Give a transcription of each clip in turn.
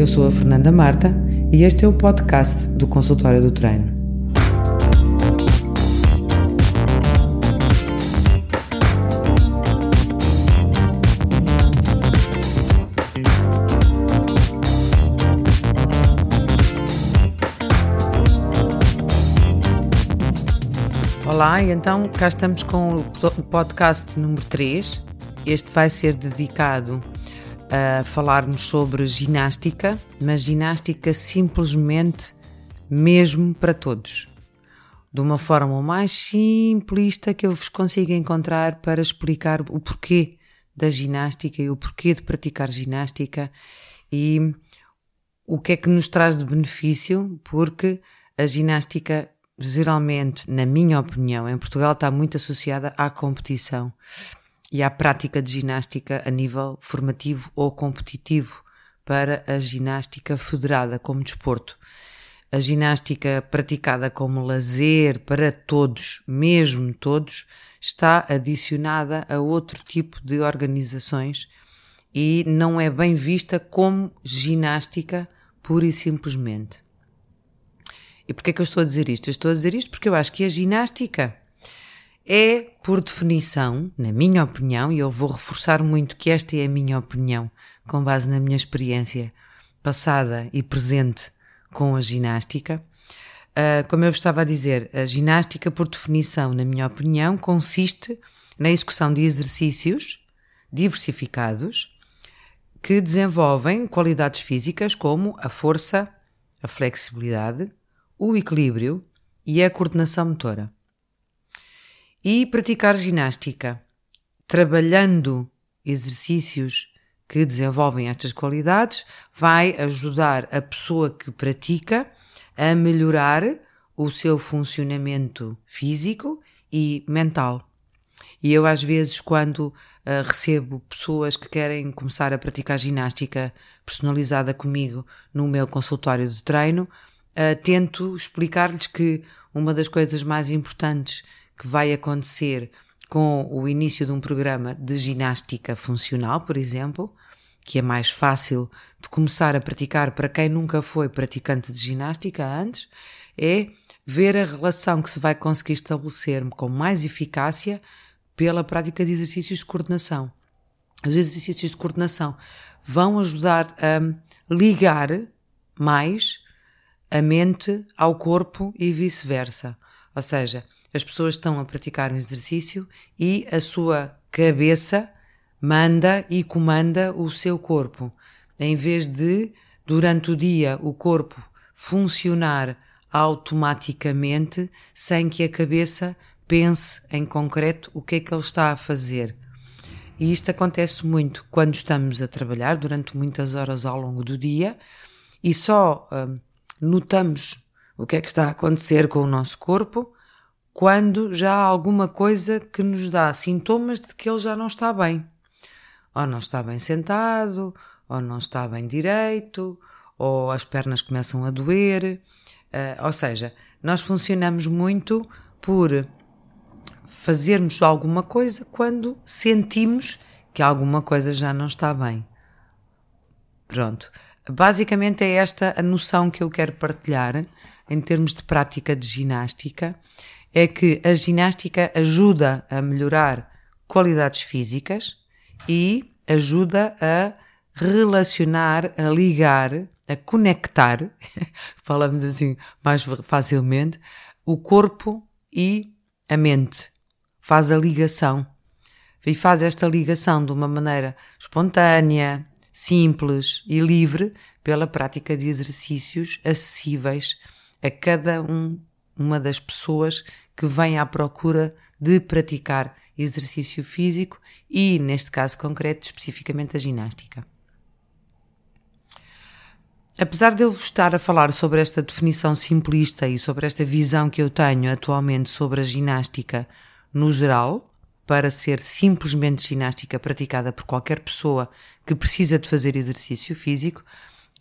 Eu sou a Fernanda Marta e este é o podcast do Consultório do Treino. Olá, então cá estamos com o podcast número 3. Este vai ser dedicado a falarmos sobre ginástica, mas ginástica simplesmente mesmo para todos. De uma forma mais simplista que eu vos consiga encontrar para explicar o porquê da ginástica e o porquê de praticar ginástica e o que é que nos traz de benefício, porque a ginástica geralmente, na minha opinião, em Portugal está muito associada à competição e à prática de ginástica a nível formativo ou competitivo para a ginástica federada como desporto. A ginástica praticada como lazer para todos, mesmo todos, está adicionada a outro tipo de organizações e não é bem vista como ginástica pura e simplesmente. E porquê é que eu estou a dizer isto? Eu estou a dizer isto porque eu acho que a ginástica é, por definição, na minha opinião, e eu vou reforçar muito que esta é a minha opinião, com base na minha experiência passada e presente com a ginástica. Uh, como eu estava a dizer, a ginástica, por definição, na minha opinião, consiste na execução de exercícios diversificados que desenvolvem qualidades físicas como a força, a flexibilidade, o equilíbrio e a coordenação motora. E praticar ginástica, trabalhando exercícios que desenvolvem estas qualidades, vai ajudar a pessoa que pratica a melhorar o seu funcionamento físico e mental. E eu, às vezes, quando uh, recebo pessoas que querem começar a praticar ginástica personalizada comigo no meu consultório de treino, uh, tento explicar-lhes que uma das coisas mais importantes que vai acontecer com o início de um programa de ginástica funcional, por exemplo, que é mais fácil de começar a praticar para quem nunca foi praticante de ginástica antes, é ver a relação que se vai conseguir estabelecer com mais eficácia pela prática de exercícios de coordenação. Os exercícios de coordenação vão ajudar a ligar mais a mente ao corpo e vice-versa. Ou seja, as pessoas estão a praticar um exercício e a sua cabeça manda e comanda o seu corpo. Em vez de, durante o dia, o corpo funcionar automaticamente sem que a cabeça pense em concreto o que é que ele está a fazer. E isto acontece muito quando estamos a trabalhar durante muitas horas ao longo do dia e só. Hum, notamos o que é que está a acontecer com o nosso corpo quando já há alguma coisa que nos dá sintomas de que ele já não está bem. Ou não está bem sentado, ou não está bem direito, ou as pernas começam a doer. Uh, ou seja, nós funcionamos muito por fazermos alguma coisa quando sentimos que alguma coisa já não está bem. Pronto. Basicamente é esta a noção que eu quero partilhar em termos de prática de ginástica, é que a ginástica ajuda a melhorar qualidades físicas e ajuda a relacionar, a ligar, a conectar, falamos assim mais facilmente, o corpo e a mente. Faz a ligação. E faz esta ligação de uma maneira espontânea, simples e livre pela prática de exercícios acessíveis a cada um, uma das pessoas que vem à procura de praticar exercício físico e, neste caso concreto, especificamente a ginástica. Apesar de eu estar a falar sobre esta definição simplista e sobre esta visão que eu tenho atualmente sobre a ginástica no geral, para ser simplesmente ginástica praticada por qualquer pessoa que precisa de fazer exercício físico,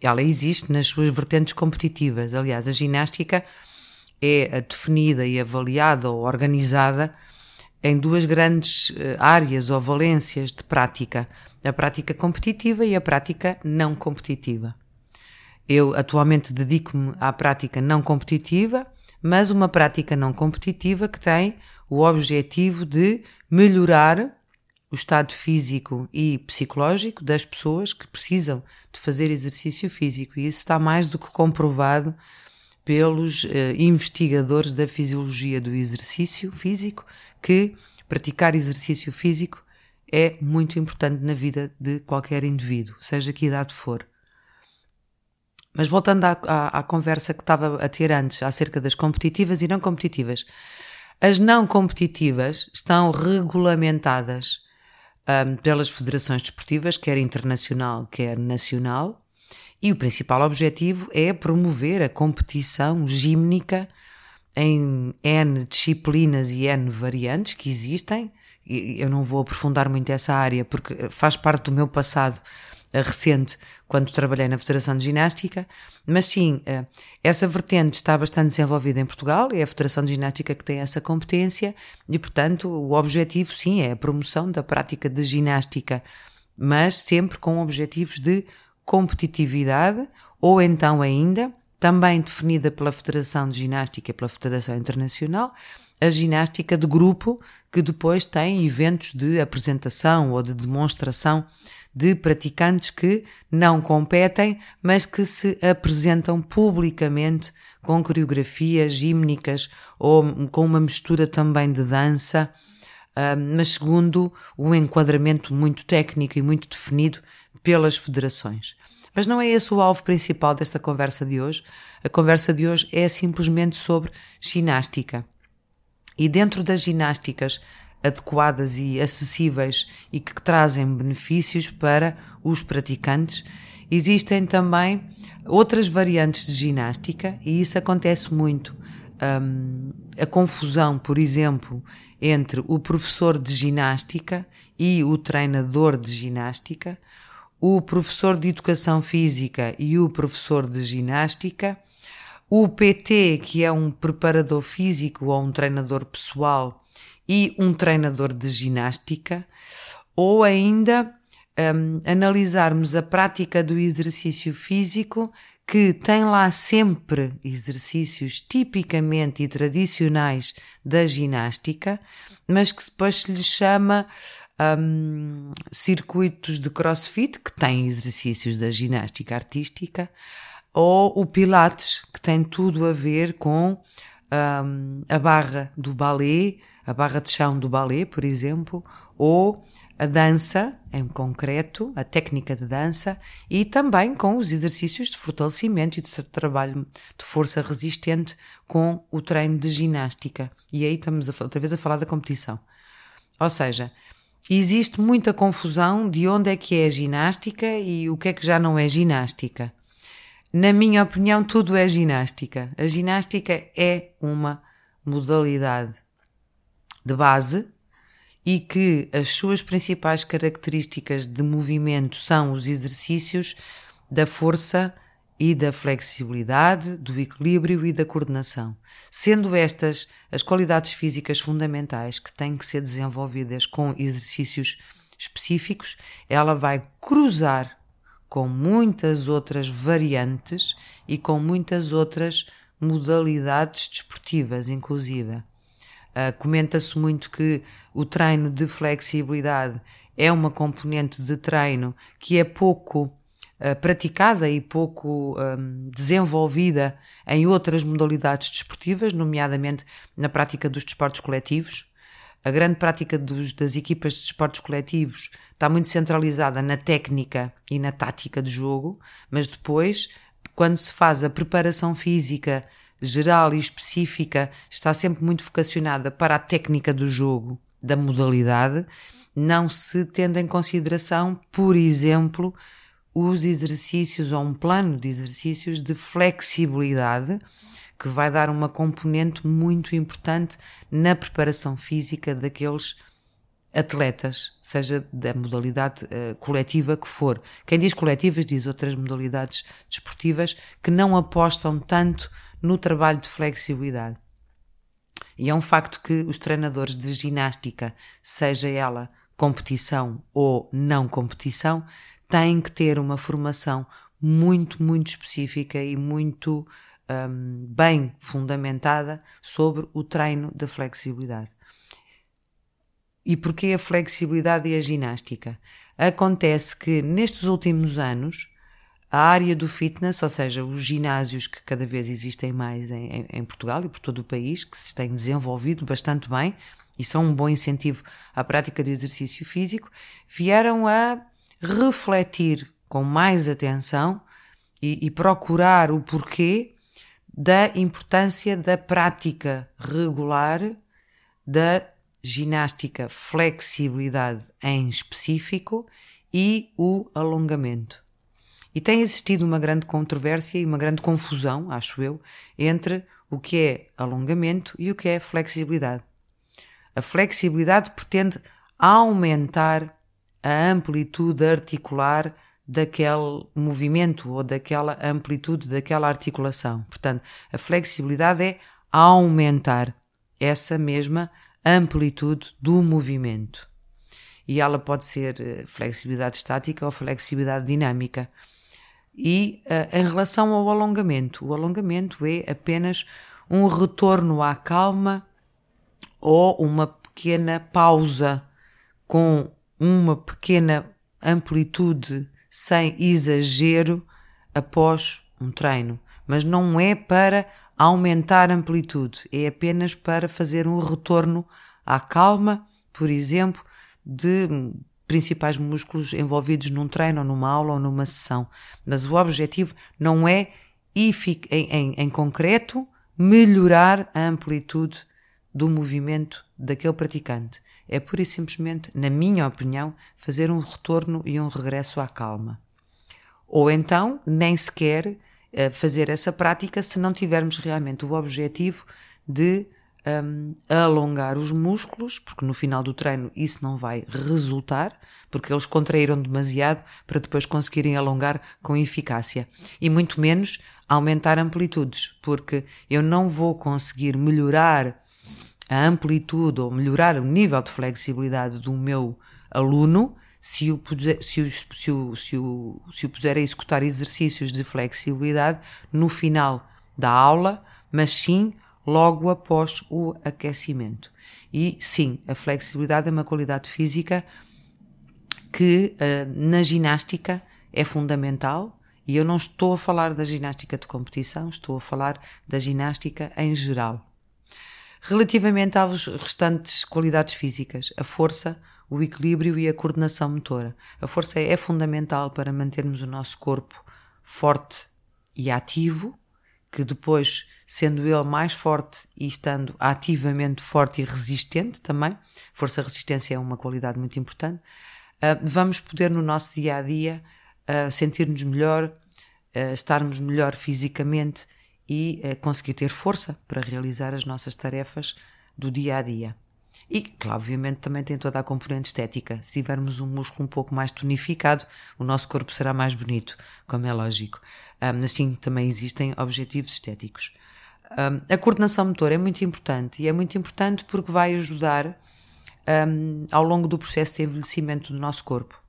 ela existe nas suas vertentes competitivas. Aliás, a ginástica é definida e avaliada ou organizada em duas grandes eh, áreas ou valências de prática: a prática competitiva e a prática não competitiva. Eu atualmente dedico-me à prática não competitiva, mas uma prática não competitiva que tem o objetivo de melhorar o estado físico e psicológico das pessoas que precisam de fazer exercício físico. E isso está mais do que comprovado pelos eh, investigadores da fisiologia do exercício físico que praticar exercício físico é muito importante na vida de qualquer indivíduo, seja que idade for. Mas voltando à, à, à, conversa que estava a ter antes acerca das competitivas e não competitivas, as não competitivas estão regulamentadas um, pelas federações desportivas, quer internacional, quer nacional, e o principal objetivo é promover a competição gímnica em N disciplinas e N variantes que existem. Eu não vou aprofundar muito essa área porque faz parte do meu passado eh, recente quando trabalhei na Federação de Ginástica, mas sim, eh, essa vertente está bastante desenvolvida em Portugal, é a Federação de Ginástica que tem essa competência e, portanto, o objetivo, sim, é a promoção da prática de ginástica, mas sempre com objetivos de competitividade ou então ainda, também definida pela Federação de Ginástica e pela Federação Internacional, a ginástica de grupo, que depois tem eventos de apresentação ou de demonstração de praticantes que não competem, mas que se apresentam publicamente com coreografias gímnicas ou com uma mistura também de dança, mas segundo um enquadramento muito técnico e muito definido pelas federações. Mas não é esse o alvo principal desta conversa de hoje. A conversa de hoje é simplesmente sobre ginástica. E dentro das ginásticas adequadas e acessíveis e que trazem benefícios para os praticantes. Existem também outras variantes de ginástica e isso acontece muito. Um, a confusão, por exemplo, entre o professor de ginástica e o treinador de ginástica, o professor de educação física e o professor de ginástica, o PT, que é um preparador físico ou um treinador pessoal, e um treinador de ginástica, ou ainda um, analisarmos a prática do exercício físico, que tem lá sempre exercícios tipicamente e tradicionais da ginástica, mas que depois se lhe chama um, circuitos de crossfit, que têm exercícios da ginástica artística, ou o Pilates, que tem tudo a ver com um, a barra do ballet, a barra de chão do ballet, por exemplo, ou a dança em concreto, a técnica de dança e também com os exercícios de fortalecimento e de trabalho de força resistente com o treino de ginástica. E aí estamos outra vez a falar da competição. Ou seja, existe muita confusão de onde é que é ginástica e o que é que já não é ginástica. Na minha opinião, tudo é ginástica. A ginástica é uma modalidade de base e que as suas principais características de movimento são os exercícios da força e da flexibilidade, do equilíbrio e da coordenação. Sendo estas as qualidades físicas fundamentais que têm que ser desenvolvidas com exercícios específicos, ela vai cruzar com muitas outras variantes e com muitas outras modalidades desportivas, inclusive. Uh, Comenta-se muito que o treino de flexibilidade é uma componente de treino que é pouco uh, praticada e pouco um, desenvolvida em outras modalidades desportivas, nomeadamente na prática dos desportos coletivos. A grande prática dos, das equipas de desportos coletivos está muito centralizada na técnica e na tática de jogo, mas depois, quando se faz a preparação física geral e específica está sempre muito vocacionada para a técnica do jogo, da modalidade, não se tendo em consideração, por exemplo, os exercícios ou um plano de exercícios de flexibilidade que vai dar uma componente muito importante na preparação física daqueles atletas, seja da modalidade uh, coletiva que for. Quem diz coletivas diz outras modalidades desportivas que não apostam tanto no trabalho de flexibilidade. E é um facto que os treinadores de ginástica, seja ela competição ou não competição, têm que ter uma formação muito, muito específica e muito um, bem fundamentada sobre o treino da flexibilidade. E porquê a flexibilidade e a ginástica? Acontece que nestes últimos anos a área do fitness, ou seja, os ginásios que cada vez existem mais em, em, Portugal e por todo o país, que se têm desenvolvido bastante bem e são um bom incentivo à prática do exercício físico, vieram a refletir com mais atenção e, e procurar o porquê da importância da prática regular da ginástica flexibilidade em específico e o alongamento. E tem existido uma grande controvérsia e uma grande confusão, acho eu, entre o que é alongamento e o que é flexibilidade. A flexibilidade pretende aumentar a amplitude articular daquele movimento ou daquela amplitude daquela articulação. Portanto, a flexibilidade é aumentar essa mesma amplitude do movimento. E ela pode ser eh, flexibilidade estática ou flexibilidade dinâmica. E uh, em relação ao alongamento, o alongamento é apenas um retorno à calma ou uma pequena pausa com uma pequena amplitude sem exagero após um treino. Mas não é para aumentar a amplitude, é apenas para fazer um retorno à calma, por exemplo, de principais músculos envolvidos num treino, ou numa aula ou numa sessão. Mas o objetivo não é, em, em, em concreto, melhorar a amplitude do movimento daquele praticante. É pura e simplesmente, na minha opinião, fazer um retorno e um regresso à calma. Ou então, nem sequer uh, fazer essa prática se não tivermos realmente o objetivo de um, alongar os músculos, porque no final do treino isso não vai resultar, porque eles contraíram demasiado para depois conseguirem alongar com eficácia. E muito menos aumentar amplitudes, porque eu não vou conseguir melhorar a amplitude ou melhorar o nível de flexibilidade do meu aluno se o, puser, se, o, se, o, se, o, se o puser a executar exercícios de flexibilidade no final da aula, mas sim logo após o aquecimento. E sim, a flexibilidade é uma qualidade física que uh, na ginástica é fundamental. E eu não estou a falar da ginástica de competição, estou a falar da ginástica em geral. Relativamente às restantes qualidades físicas, a força, o equilíbrio e a coordenação motora. A força é fundamental para mantermos o nosso corpo forte e ativo, que depois, sendo ele mais forte e estando ativamente forte e resistente também, força-resistência é uma qualidade muito importante, ah, vamos poder no nosso dia a dia ah, sentir-nos melhor, ah, estarmos melhor fisicamente e uh, conseguir ter força para realizar as nossas tarefas do dia a dia. E, claro, obviamente, também tem toda a componente estética. Se tivermos um músculo um pouco mais tonificado, o nosso corpo será mais bonito, como é lógico. Um, assim, também existem objetivos estéticos. Um, a coordenação motor é muito importante e é muito importante porque vai ajudar um, ao longo do processo de envelhecimento do nosso corpo.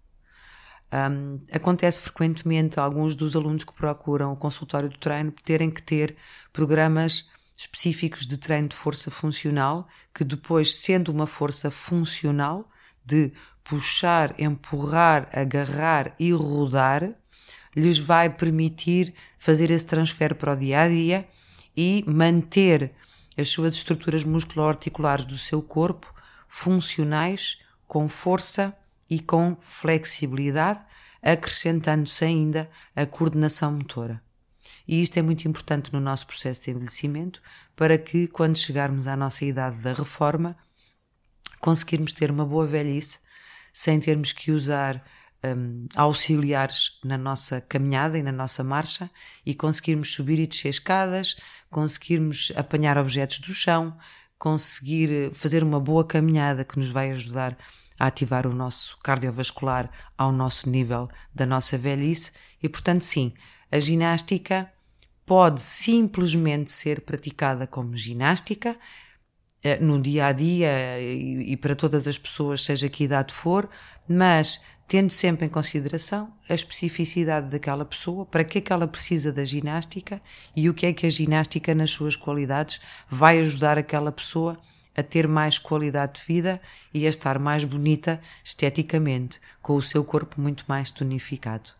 Um, acontece frequentemente alguns dos alunos que procuram o consultório do treino terem que ter programas específicos de treino de força funcional, que depois, sendo uma força funcional, de puxar, empurrar, agarrar e rodar, lhes vai permitir fazer esse transfer para o dia a dia e manter as suas estruturas musculoarticulares do seu corpo funcionais, com força e com flexibilidade, acrescentando-se ainda a coordenação motora. E isto é muito importante no nosso processo de envelhecimento para que, quando chegarmos à nossa idade da reforma, conseguirmos ter uma boa velhice sem termos que usar um, auxiliares na nossa caminhada e na nossa marcha e conseguirmos subir e descer escadas, conseguirmos apanhar objetos do chão, conseguir fazer uma boa caminhada que nos vai ajudar a ativar o nosso cardiovascular ao nosso nível da nossa velhice. E, portanto, sim, a ginástica pode simplesmente ser praticada como ginástica eh, no dia a dia e para todas as pessoas, seja que idade for, mas tendo sempre em consideração a especificidade daquela pessoa, para que é que ela precisa da ginástica e o que é que a ginástica, nas suas qualidades, vai ajudar aquela pessoa a ter mais qualidade de vida e a estar mais bonita esteticamente, com o seu corpo muito mais tonificado.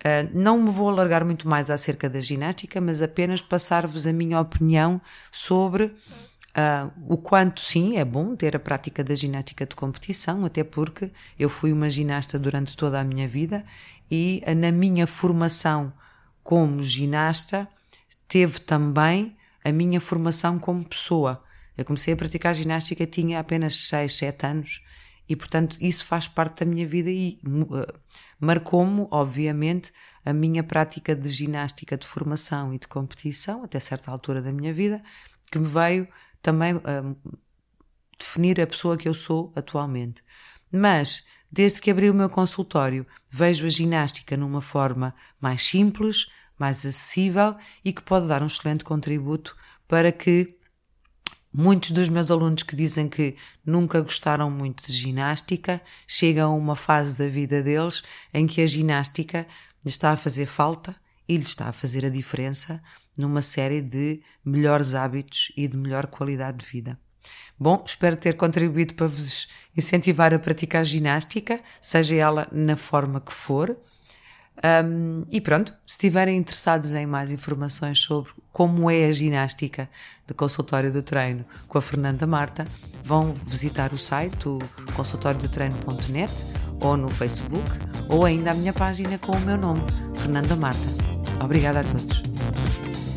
Uh, não me vou alargar muito mais acerca da ginástica, mas apenas passar-vos a minha opinião sobre uh, o quanto, sim, é bom ter a prática da ginástica de competição, até porque eu fui uma ginasta durante toda a minha vida e uh, na minha formação como ginasta teve também a minha formação como pessoa. Eu comecei a praticar ginástica, tinha apenas 6, 7 anos e, portanto, isso faz parte da minha vida e uh, marcou-me, obviamente, a minha prática de ginástica de formação e de competição, até certa altura da minha vida, que me veio também uh, definir a pessoa que eu sou atualmente. Mas, desde que abri o meu consultório, vejo a ginástica numa forma mais simples, mais acessível e que pode dar um excelente contributo para que Muitos dos meus alunos que dizem que nunca gostaram muito de ginástica chegam a uma fase da vida deles em que a ginástica lhes está a fazer falta e lhes está a fazer a diferença numa série de melhores hábitos e de melhor qualidade de vida. Bom, espero ter contribuído para vos incentivar a praticar ginástica, seja ela na forma que for. Um, e pronto, se estiverem interessados em mais informações sobre como é a ginástica de consultório do treino com a Fernanda Marta, vão visitar o site o consultóriodotreino.net ou no Facebook ou ainda a minha página com o meu nome, Fernanda Marta. Obrigada a todos.